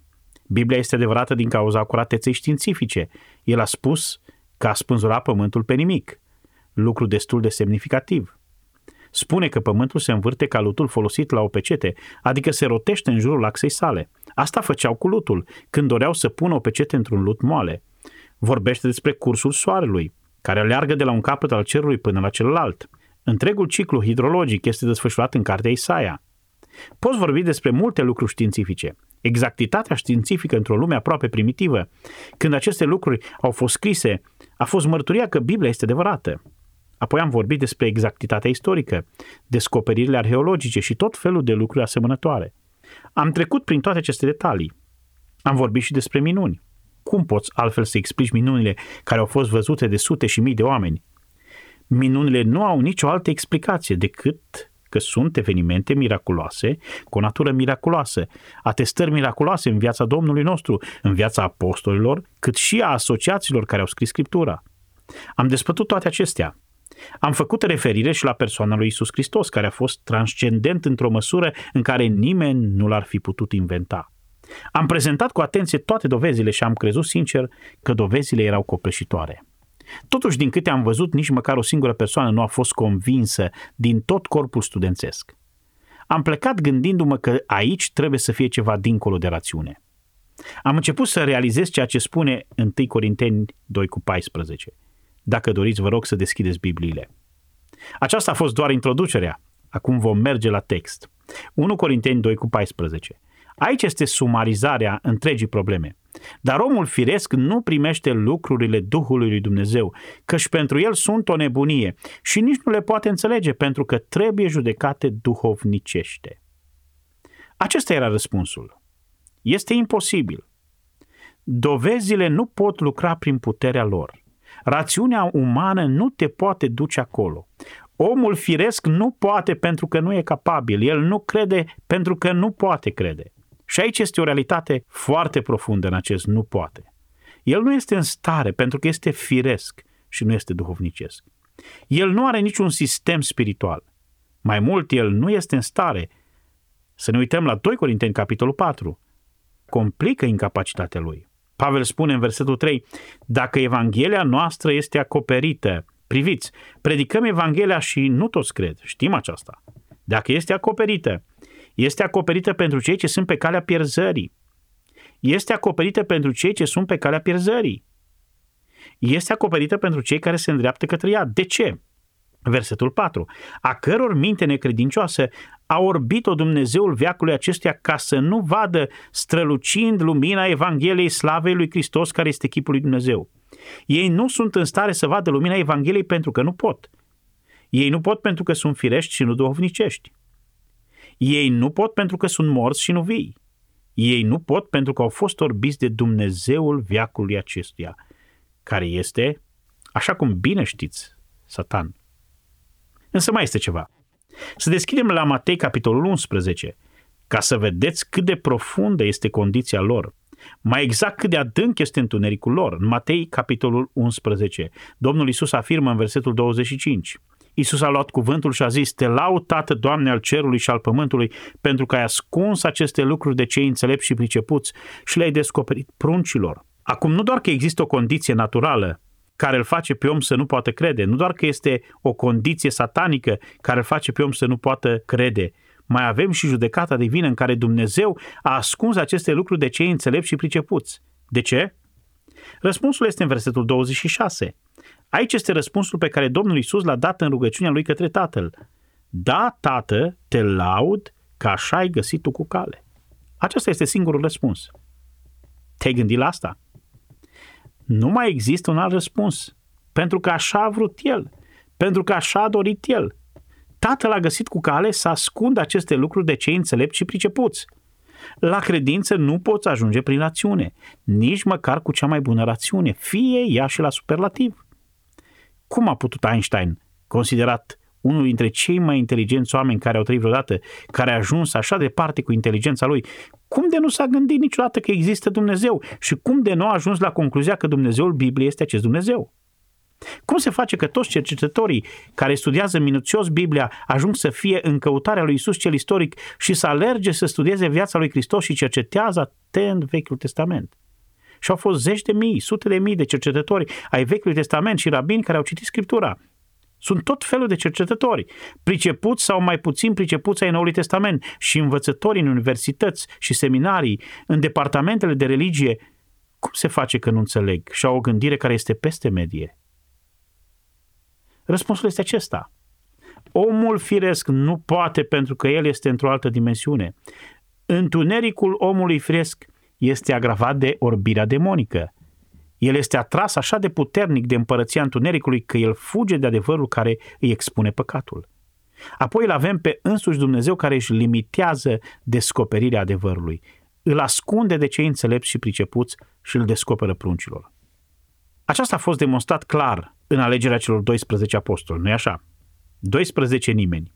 Biblia este adevărată din cauza acurateței științifice. El a spus că a spânzurat pământul pe nimic. Lucru destul de semnificativ. Spune că pământul se învârte ca lutul folosit la o pecete, adică se rotește în jurul axei sale. Asta făceau cu lutul, când doreau să pună o pecete într-un lut moale. Vorbește despre cursul soarelui, care aleargă de la un capăt al cerului până la celălalt. Întregul ciclu hidrologic este desfășurat în cartea Isaia. Poți vorbi despre multe lucruri științifice. Exactitatea științifică într-o lume aproape primitivă, când aceste lucruri au fost scrise, a fost mărturia că Biblia este adevărată. Apoi am vorbit despre exactitatea istorică, descoperirile arheologice și tot felul de lucruri asemănătoare. Am trecut prin toate aceste detalii. Am vorbit și despre minuni. Cum poți altfel să explici minunile care au fost văzute de sute și mii de oameni? Minunile nu au nicio altă explicație decât că sunt evenimente miraculoase, cu o natură miraculoasă, atestări miraculoase în viața Domnului nostru, în viața apostolilor, cât și a asociațiilor care au scris Scriptura. Am despătut toate acestea. Am făcut referire și la persoana lui Isus Hristos, care a fost transcendent într-o măsură în care nimeni nu l-ar fi putut inventa. Am prezentat cu atenție toate dovezile și am crezut sincer că dovezile erau copleșitoare. Totuși, din câte am văzut, nici măcar o singură persoană nu a fost convinsă din tot corpul studențesc. Am plecat gândindu-mă că aici trebuie să fie ceva dincolo de rațiune. Am început să realizez ceea ce spune 1 Corinteni 2 cu 14. Dacă doriți, vă rog să deschideți Bibliile. Aceasta a fost doar introducerea. Acum vom merge la text. 1 Corinteni 2 cu 14. Aici este sumarizarea întregii probleme. Dar omul firesc nu primește lucrurile Duhului lui Dumnezeu, căci pentru el sunt o nebunie și nici nu le poate înțelege pentru că trebuie judecate duhovnicește. Acesta era răspunsul. Este imposibil. Dovezile nu pot lucra prin puterea lor. Rațiunea umană nu te poate duce acolo. Omul firesc nu poate pentru că nu e capabil. El nu crede pentru că nu poate crede. Și aici este o realitate foarte profundă în acest nu poate. El nu este în stare pentru că este firesc și nu este duhovnicesc. El nu are niciun sistem spiritual. Mai mult, el nu este în stare. Să ne uităm la 2 Corinteni, capitolul 4. Complică incapacitatea lui. Pavel spune în versetul 3, dacă Evanghelia noastră este acoperită, priviți, predicăm Evanghelia și nu toți cred, știm aceasta. Dacă este acoperită, este acoperită pentru cei ce sunt pe calea pierzării. Este acoperită pentru cei ce sunt pe calea pierzării. Este acoperită pentru cei care se îndreaptă către ea. De ce? Versetul 4. A căror minte necredincioasă a orbit-o Dumnezeul veacului acestuia ca să nu vadă strălucind lumina Evangheliei slavei lui Hristos care este chipul lui Dumnezeu. Ei nu sunt în stare să vadă lumina Evangheliei pentru că nu pot. Ei nu pot pentru că sunt firești și nu duhovnicești. Ei nu pot pentru că sunt morți și nu vii. Ei nu pot pentru că au fost orbiți de Dumnezeul viacului acestuia, care este, așa cum bine știți, Satan. Însă mai este ceva. Să deschidem la Matei, capitolul 11, ca să vedeți cât de profundă este condiția lor. Mai exact cât de adânc este întunericul lor. În Matei, capitolul 11, Domnul Isus afirmă în versetul 25. Isus a luat cuvântul și a zis, te laud, Tată, Doamne al cerului și al pământului, pentru că ai ascuns aceste lucruri de cei înțelepți și pricepuți și le-ai descoperit pruncilor. Acum, nu doar că există o condiție naturală care îl face pe om să nu poată crede, nu doar că este o condiție satanică care îl face pe om să nu poată crede, mai avem și judecata divină în care Dumnezeu a ascuns aceste lucruri de cei înțelepți și pricepuți. De ce? Răspunsul este în versetul 26. Aici este răspunsul pe care Domnul Isus l-a dat în rugăciunea lui către Tatăl. Da, Tată, te laud că așa ai găsit tu cu cale. Acesta este singurul răspuns. Te-ai gândit la asta? Nu mai există un alt răspuns. Pentru că așa a vrut El. Pentru că așa a dorit El. Tatăl a găsit cu cale să ascundă aceste lucruri de cei înțelepți și pricepuți. La credință nu poți ajunge prin rațiune, nici măcar cu cea mai bună rațiune, fie ea și la superlativ. Cum a putut Einstein, considerat unul dintre cei mai inteligenți oameni care au trăit vreodată, care a ajuns așa departe cu inteligența lui, cum de nu s-a gândit niciodată că există Dumnezeu și cum de nu a ajuns la concluzia că Dumnezeul Bibliei este acest Dumnezeu? Cum se face că toți cercetătorii care studiază minuțios Biblia ajung să fie în căutarea lui Isus cel istoric și să alerge să studieze viața lui Hristos și cercetează atent Vechiul Testament? Și au fost zeci de mii, sute de mii de cercetători ai Vechiului Testament și rabini care au citit Scriptura. Sunt tot felul de cercetători, pricepuți sau mai puțin pricepuți ai Noului Testament și învățători în universități și seminarii, în departamentele de religie. Cum se face că nu înțeleg și au o gândire care este peste medie? Răspunsul este acesta. Omul firesc nu poate pentru că el este într-o altă dimensiune. Întunericul omului firesc este agravat de orbirea demonică. El este atras așa de puternic de împărăția întunericului că el fuge de adevărul care îi expune păcatul. Apoi îl avem pe însuși Dumnezeu care își limitează descoperirea adevărului. Îl ascunde de cei înțelepți și pricepuți și îl descoperă pruncilor. Aceasta a fost demonstrat clar în alegerea celor 12 apostoli, nu-i așa? 12 nimeni.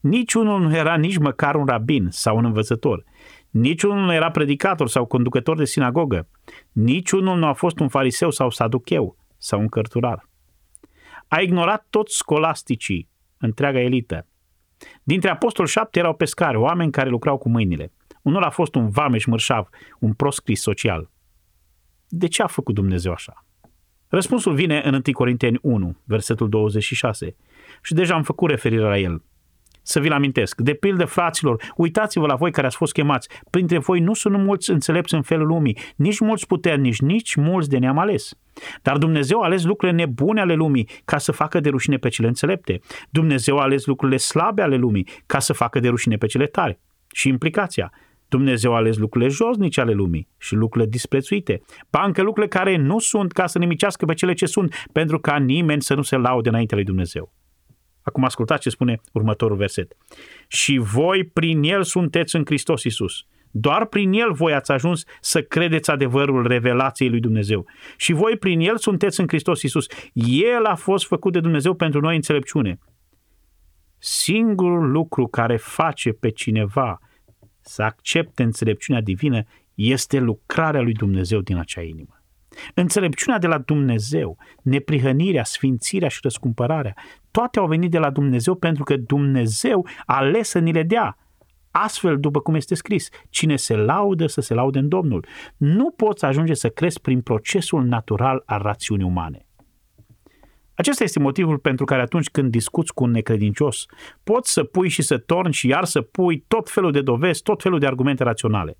Niciunul nu era nici măcar un rabin sau un învățător. Niciunul nu era predicator sau conducător de sinagogă. Niciunul nu a fost un fariseu sau saducheu sau un cărturar. A ignorat toți scolasticii, întreaga elită. Dintre apostoli șapte erau pescari, oameni care lucrau cu mâinile. Unul a fost un vameș mărșav, un proscris social. De ce a făcut Dumnezeu așa? Răspunsul vine în 1 Corinteni 1, versetul 26. Și deja am făcut referire la el. Să vi-l amintesc. De pildă, fraților, uitați-vă la voi care ați fost chemați. Printre voi nu sunt mulți înțelepți în felul lumii, nici mulți puternici, nici mulți de neam ales. Dar Dumnezeu a ales lucrurile nebune ale lumii ca să facă de rușine pe cele înțelepte. Dumnezeu a ales lucrurile slabe ale lumii ca să facă de rușine pe cele tare. Și implicația. Dumnezeu a ales lucrurile josnice ale lumii și lucrurile disprețuite. Ba încă lucrurile care nu sunt ca să nimicească pe cele ce sunt, pentru ca nimeni să nu se laude înainte lui Dumnezeu. Acum ascultați ce spune următorul verset. Și voi prin El sunteți în Hristos Iisus. Doar prin El voi ați ajuns să credeți adevărul revelației lui Dumnezeu. Și voi prin El sunteți în Hristos Iisus. El a fost făcut de Dumnezeu pentru noi înțelepciune. Singurul lucru care face pe cineva să accepte înțelepciunea divină este lucrarea lui Dumnezeu din acea inimă. Înțelepciunea de la Dumnezeu, neprihănirea, sfințirea și răscumpărarea, toate au venit de la Dumnezeu pentru că Dumnezeu a ales să ni le dea. Astfel, după cum este scris, cine se laudă să se laude în Domnul. Nu poți ajunge să crezi prin procesul natural al rațiunii umane. Acesta este motivul pentru care atunci când discuți cu un necredincios, poți să pui și să torni și iar să pui tot felul de dovezi, tot felul de argumente raționale.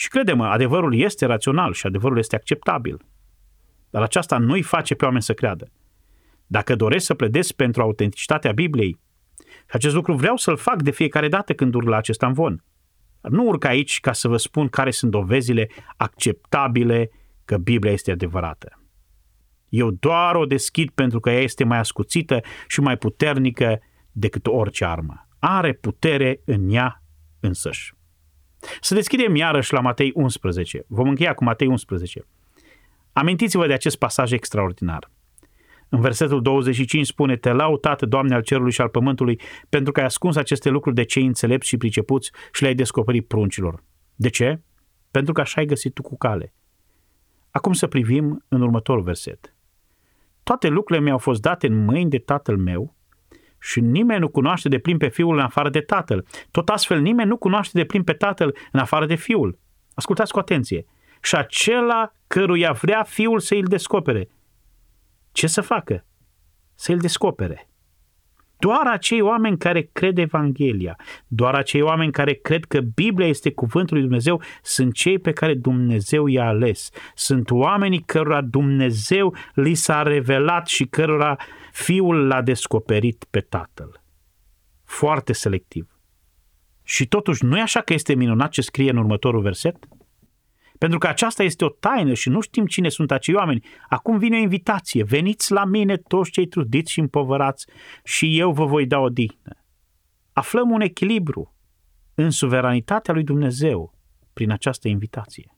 Și crede-mă, adevărul este rațional și adevărul este acceptabil. Dar aceasta nu îi face pe oameni să creadă. Dacă doresc să pledez pentru autenticitatea Bibliei, și acest lucru vreau să-l fac de fiecare dată când urc la acest amvon. Nu urc aici ca să vă spun care sunt dovezile acceptabile că Biblia este adevărată. Eu doar o deschid pentru că ea este mai ascuțită și mai puternică decât orice armă. Are putere în ea însăși. Să deschidem iarăși la Matei 11. Vom încheia cu Matei 11. Amintiți-vă de acest pasaj extraordinar. În versetul 25 spune, Te lau, Tată, Doamne al cerului și al pământului, pentru că ai ascuns aceste lucruri de cei înțelepți și pricepuți și le-ai descoperit pruncilor. De ce? Pentru că așa ai găsit tu cu cale. Acum să privim în următorul verset. Toate lucrurile mi-au fost date în mâini de tatăl meu și nimeni nu cunoaște de plin pe fiul în afară de tatăl. Tot astfel nimeni nu cunoaște de plin pe tatăl în afară de fiul. Ascultați cu atenție. Și acela căruia vrea fiul să îl descopere. Ce să facă? Să îl descopere. Doar acei oameni care cred Evanghelia, doar acei oameni care cred că Biblia este cuvântul lui Dumnezeu, sunt cei pe care Dumnezeu i-a ales. Sunt oamenii cărora Dumnezeu li s-a revelat și cărora Fiul l-a descoperit pe Tatăl. Foarte selectiv. Și totuși, nu e așa că este minunat ce scrie în următorul verset? Pentru că aceasta este o taină și nu știm cine sunt acei oameni. Acum vine o invitație. Veniți la mine toți cei trudiți și împovărați și eu vă voi da o dihnă. Aflăm un echilibru în suveranitatea lui Dumnezeu prin această invitație.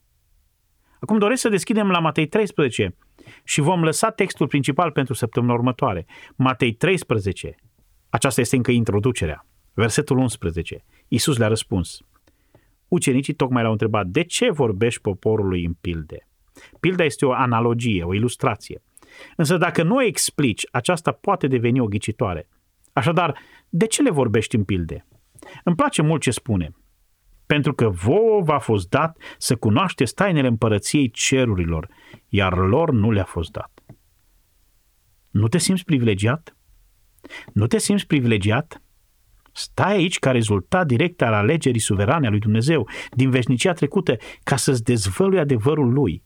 Acum doresc să deschidem la Matei 13 și vom lăsa textul principal pentru săptămâna următoare. Matei 13. Aceasta este încă introducerea. Versetul 11. Iisus le-a răspuns ucenicii tocmai l-au întrebat de ce vorbești poporului în pilde. Pilda este o analogie, o ilustrație. Însă dacă nu o explici, aceasta poate deveni o ghicitoare. Așadar, de ce le vorbești în pilde? Îmi place mult ce spune. Pentru că vouă v-a fost dat să cunoașteți tainele împărăției cerurilor, iar lor nu le-a fost dat. Nu te simți privilegiat? Nu te simți privilegiat? Stai aici ca rezultat direct al alegerii suverane a lui Dumnezeu din veșnicia trecută ca să-ți dezvălui adevărul lui.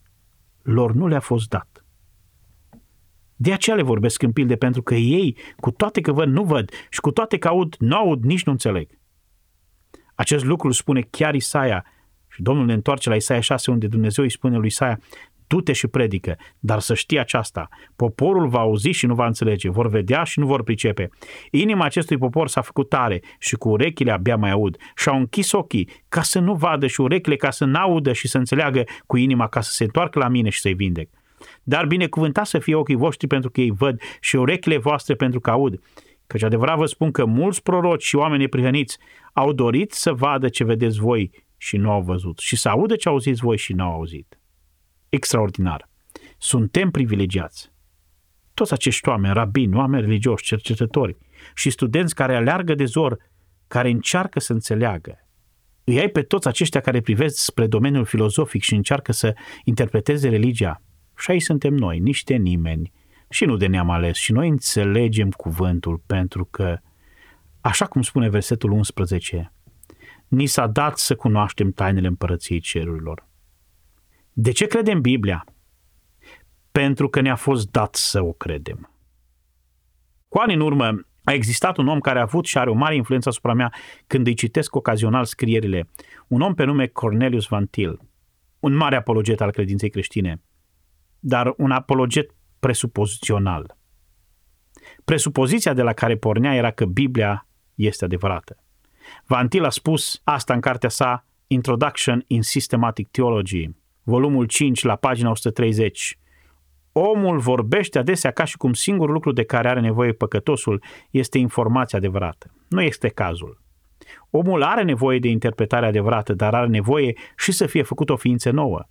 Lor nu le-a fost dat. De aceea le vorbesc în pilde, pentru că ei, cu toate că văd, nu văd și cu toate că aud, nu aud, nici nu înțeleg. Acest lucru spune chiar Isaia și Domnul ne întoarce la Isaia 6 unde Dumnezeu îi spune lui Isaia, du-te și predică, dar să știi aceasta, poporul va auzi și nu va înțelege, vor vedea și nu vor pricepe. Inima acestui popor s-a făcut tare și cu urechile abia mai aud și au închis ochii ca să nu vadă și urechile ca să n-audă și să înțeleagă cu inima ca să se întoarcă la mine și să-i vindec. Dar binecuvântat să fie ochii voștri pentru că ei văd și urechile voastre pentru că aud. Căci adevărat vă spun că mulți proroci și oameni prihăniți au dorit să vadă ce vedeți voi și nu au văzut și să audă ce auziți voi și nu au auzit extraordinar. Suntem privilegiați. Toți acești oameni, rabini, oameni religioși, cercetători și studenți care aleargă de zor, care încearcă să înțeleagă, îi ai pe toți aceștia care privesc spre domeniul filozofic și încearcă să interpreteze religia. Și aici suntem noi, niște nimeni, și nu de neam ales. Și noi înțelegem cuvântul pentru că Așa cum spune versetul 11, ni s-a dat să cunoaștem tainele împărăției cerurilor. De ce credem Biblia? Pentru că ne-a fost dat să o credem. Cu ani în urmă, a existat un om care a avut și are o mare influență asupra mea când îi citesc ocazional scrierile. Un om pe nume Cornelius Van Til, un mare apologet al credinței creștine, dar un apologet presupozițional. Presupoziția de la care pornea era că Biblia este adevărată. Van Til a spus asta în cartea sa Introduction in Systematic Theology, volumul 5 la pagina 130. Omul vorbește adesea ca și cum singurul lucru de care are nevoie păcătosul este informația adevărată. Nu este cazul. Omul are nevoie de interpretare adevărată, dar are nevoie și să fie făcut o ființă nouă.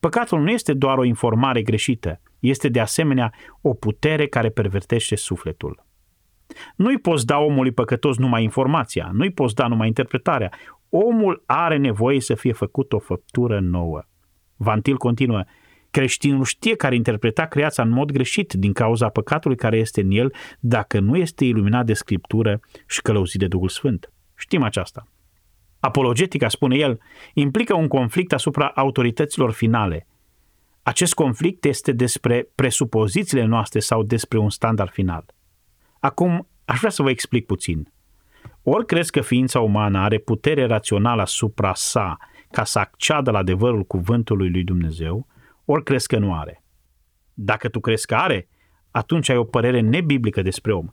Păcatul nu este doar o informare greșită, este de asemenea o putere care pervertește sufletul. Nu-i poți da omului păcătos numai informația, nu-i poți da numai interpretarea. Omul are nevoie să fie făcut o făptură nouă. Vantil continuă, creștinul știe care interpreta creația în mod greșit din cauza păcatului care este în el dacă nu este iluminat de Scriptură și călăuzit de Duhul Sfânt. Știm aceasta. Apologetica, spune el, implică un conflict asupra autorităților finale. Acest conflict este despre presupozițiile noastre sau despre un standard final. Acum, aș vrea să vă explic puțin. Ori crezi că ființa umană are putere rațională asupra sa ca să acceadă la adevărul cuvântului lui Dumnezeu, ori crezi că nu are. Dacă tu crezi că are, atunci ai o părere nebiblică despre om.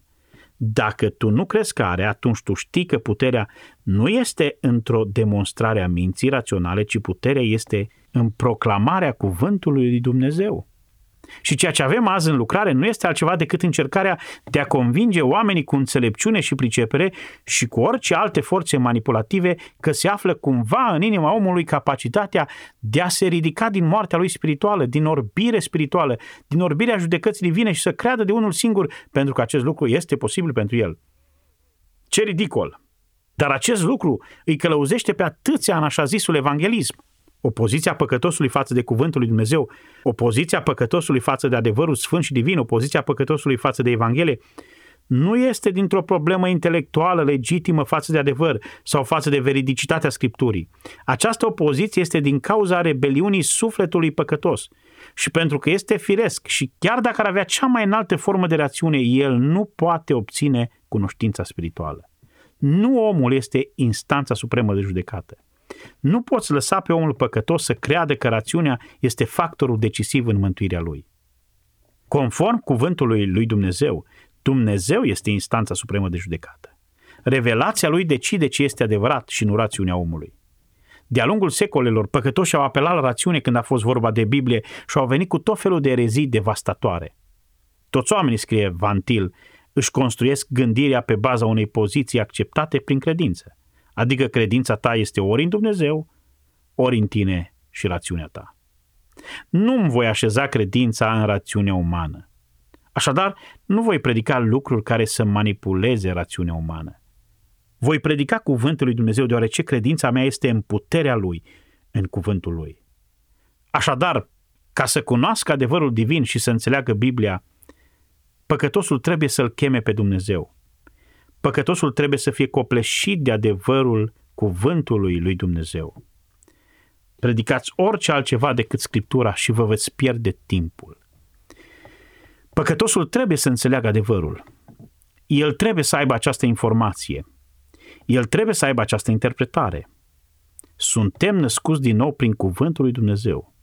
Dacă tu nu crezi că are, atunci tu știi că puterea nu este într-o demonstrare a minții raționale, ci puterea este în proclamarea cuvântului lui Dumnezeu. Și ceea ce avem azi în lucrare nu este altceva decât încercarea de a convinge oamenii cu înțelepciune și pricepere și cu orice alte forțe manipulative că se află cumva în inima omului capacitatea de a se ridica din moartea lui spirituală, din orbire spirituală, din orbirea judecății divine și să creadă de unul singur, pentru că acest lucru este posibil pentru el. Ce ridicol! Dar acest lucru îi călăuzește pe atâția în așa zisul evanghelism – opoziția păcătosului față de cuvântul lui Dumnezeu, opoziția păcătosului față de adevărul sfânt și divin, opoziția păcătosului față de Evanghelie, nu este dintr-o problemă intelectuală legitimă față de adevăr sau față de veridicitatea Scripturii. Această opoziție este din cauza rebeliunii sufletului păcătos. Și pentru că este firesc și chiar dacă ar avea cea mai înaltă formă de rațiune, el nu poate obține cunoștința spirituală. Nu omul este instanța supremă de judecată. Nu poți lăsa pe omul păcătos să creadă că rațiunea este factorul decisiv în mântuirea lui. Conform cuvântului lui Dumnezeu, Dumnezeu este instanța supremă de judecată. Revelația lui decide ce este adevărat și nu rațiunea omului. De-a lungul secolelor, păcătoșii au apelat la rațiune când a fost vorba de Biblie și au venit cu tot felul de erezii devastatoare. Toți oamenii, scrie Vantil, își construiesc gândirea pe baza unei poziții acceptate prin credință. Adică credința ta este ori în Dumnezeu, ori în tine și rațiunea ta. Nu îmi voi așeza credința în rațiunea umană. Așadar, nu voi predica lucruri care să manipuleze rațiunea umană. Voi predica cuvântul lui Dumnezeu deoarece credința mea este în puterea lui, în cuvântul lui. Așadar, ca să cunoască adevărul divin și să înțeleagă Biblia, păcătosul trebuie să-L cheme pe Dumnezeu. Păcătosul trebuie să fie copleșit de adevărul cuvântului lui Dumnezeu. Predicați orice altceva decât Scriptura și vă veți pierde timpul. Păcătosul trebuie să înțeleagă adevărul. El trebuie să aibă această informație. El trebuie să aibă această interpretare. Suntem născuți din nou prin cuvântul lui Dumnezeu.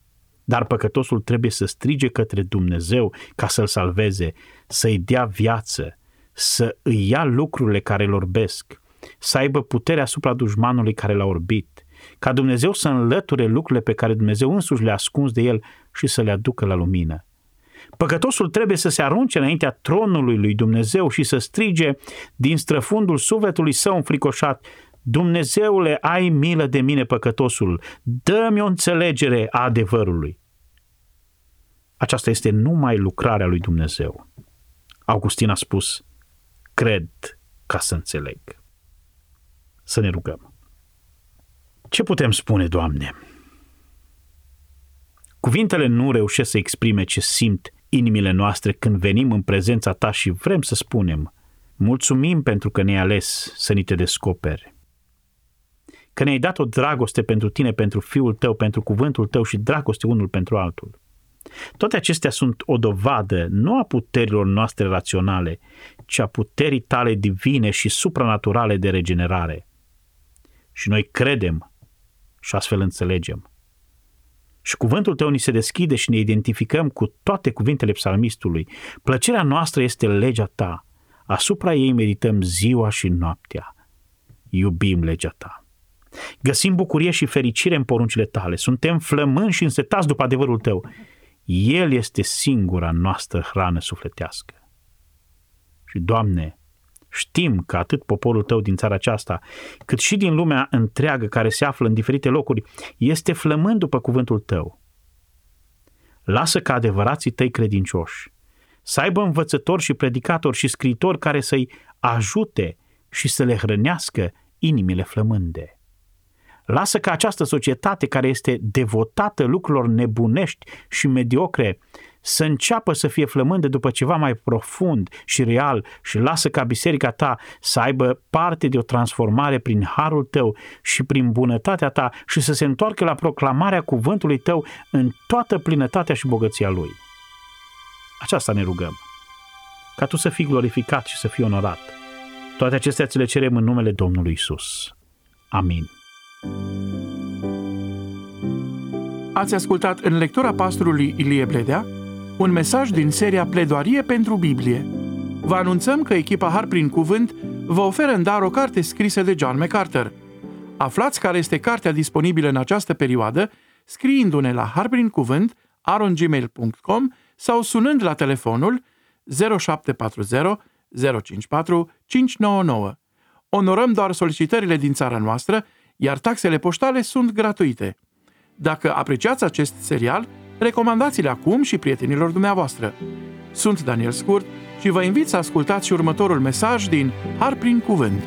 Dar păcătosul trebuie să strige către Dumnezeu ca să-l salveze, să-i dea viață, să îi ia lucrurile care îl orbesc, să aibă puterea asupra dușmanului care l-a orbit, ca Dumnezeu să înlăture lucrurile pe care Dumnezeu însuși le-a ascuns de el și să le aducă la lumină. Păcătosul trebuie să se arunce înaintea tronului lui Dumnezeu și să strige din străfundul sufletului său înfricoșat, Dumnezeule, ai milă de mine, păcătosul, dă-mi o înțelegere a adevărului. Aceasta este numai lucrarea lui Dumnezeu. Augustin a spus, cred ca să înțeleg. Să ne rugăm. Ce putem spune, Doamne? Cuvintele nu reușesc să exprime ce simt inimile noastre când venim în prezența Ta și vrem să spunem, Mulțumim pentru că ne-ai ales să ni te descoperi. Că ne-ai dat o dragoste pentru tine, pentru fiul tău, pentru cuvântul tău și dragoste unul pentru altul. Toate acestea sunt o dovadă nu a puterilor noastre raționale, ci a puterii tale divine și supranaturale de regenerare. Și noi credem și astfel înțelegem. Și cuvântul tău ni se deschide și ne identificăm cu toate cuvintele psalmistului. Plăcerea noastră este legea ta. Asupra ei medităm ziua și noaptea. Iubim legea ta. Găsim bucurie și fericire în poruncile tale. Suntem flămâni și însetați după adevărul tău. El este singura noastră hrană sufletească. Și, Doamne, știm că atât poporul tău din țara aceasta, cât și din lumea întreagă care se află în diferite locuri, este flămând după cuvântul tău. Lasă ca adevărații tăi credincioși să aibă învățători și predicatori și scriitori care să-i ajute și să le hrănească inimile flămânde. Lasă ca această societate care este devotată lucrurilor nebunești și mediocre să înceapă să fie flămândă după ceva mai profund și real și lasă ca biserica ta să aibă parte de o transformare prin harul tău și prin bunătatea ta și să se întoarcă la proclamarea cuvântului tău în toată plinătatea și bogăția lui. Aceasta ne rugăm. Ca tu să fii glorificat și să fii onorat. Toate acestea ți le cerem în numele Domnului Isus. Amin. Ați ascultat în lectura pastorului Ilie Bledea un mesaj din seria Pledoarie pentru Biblie. Vă anunțăm că echipa Har prin Cuvânt vă oferă în dar o carte scrisă de John MacArthur. Aflați care este cartea disponibilă în această perioadă scriindu-ne la harprincuvânt arongmail.com sau sunând la telefonul 0740 054 599. Onorăm doar solicitările din țara noastră iar taxele poștale sunt gratuite. Dacă apreciați acest serial, recomandați-l acum și prietenilor dumneavoastră. Sunt Daniel Scurt și vă invit să ascultați și următorul mesaj din Har prin Cuvânt.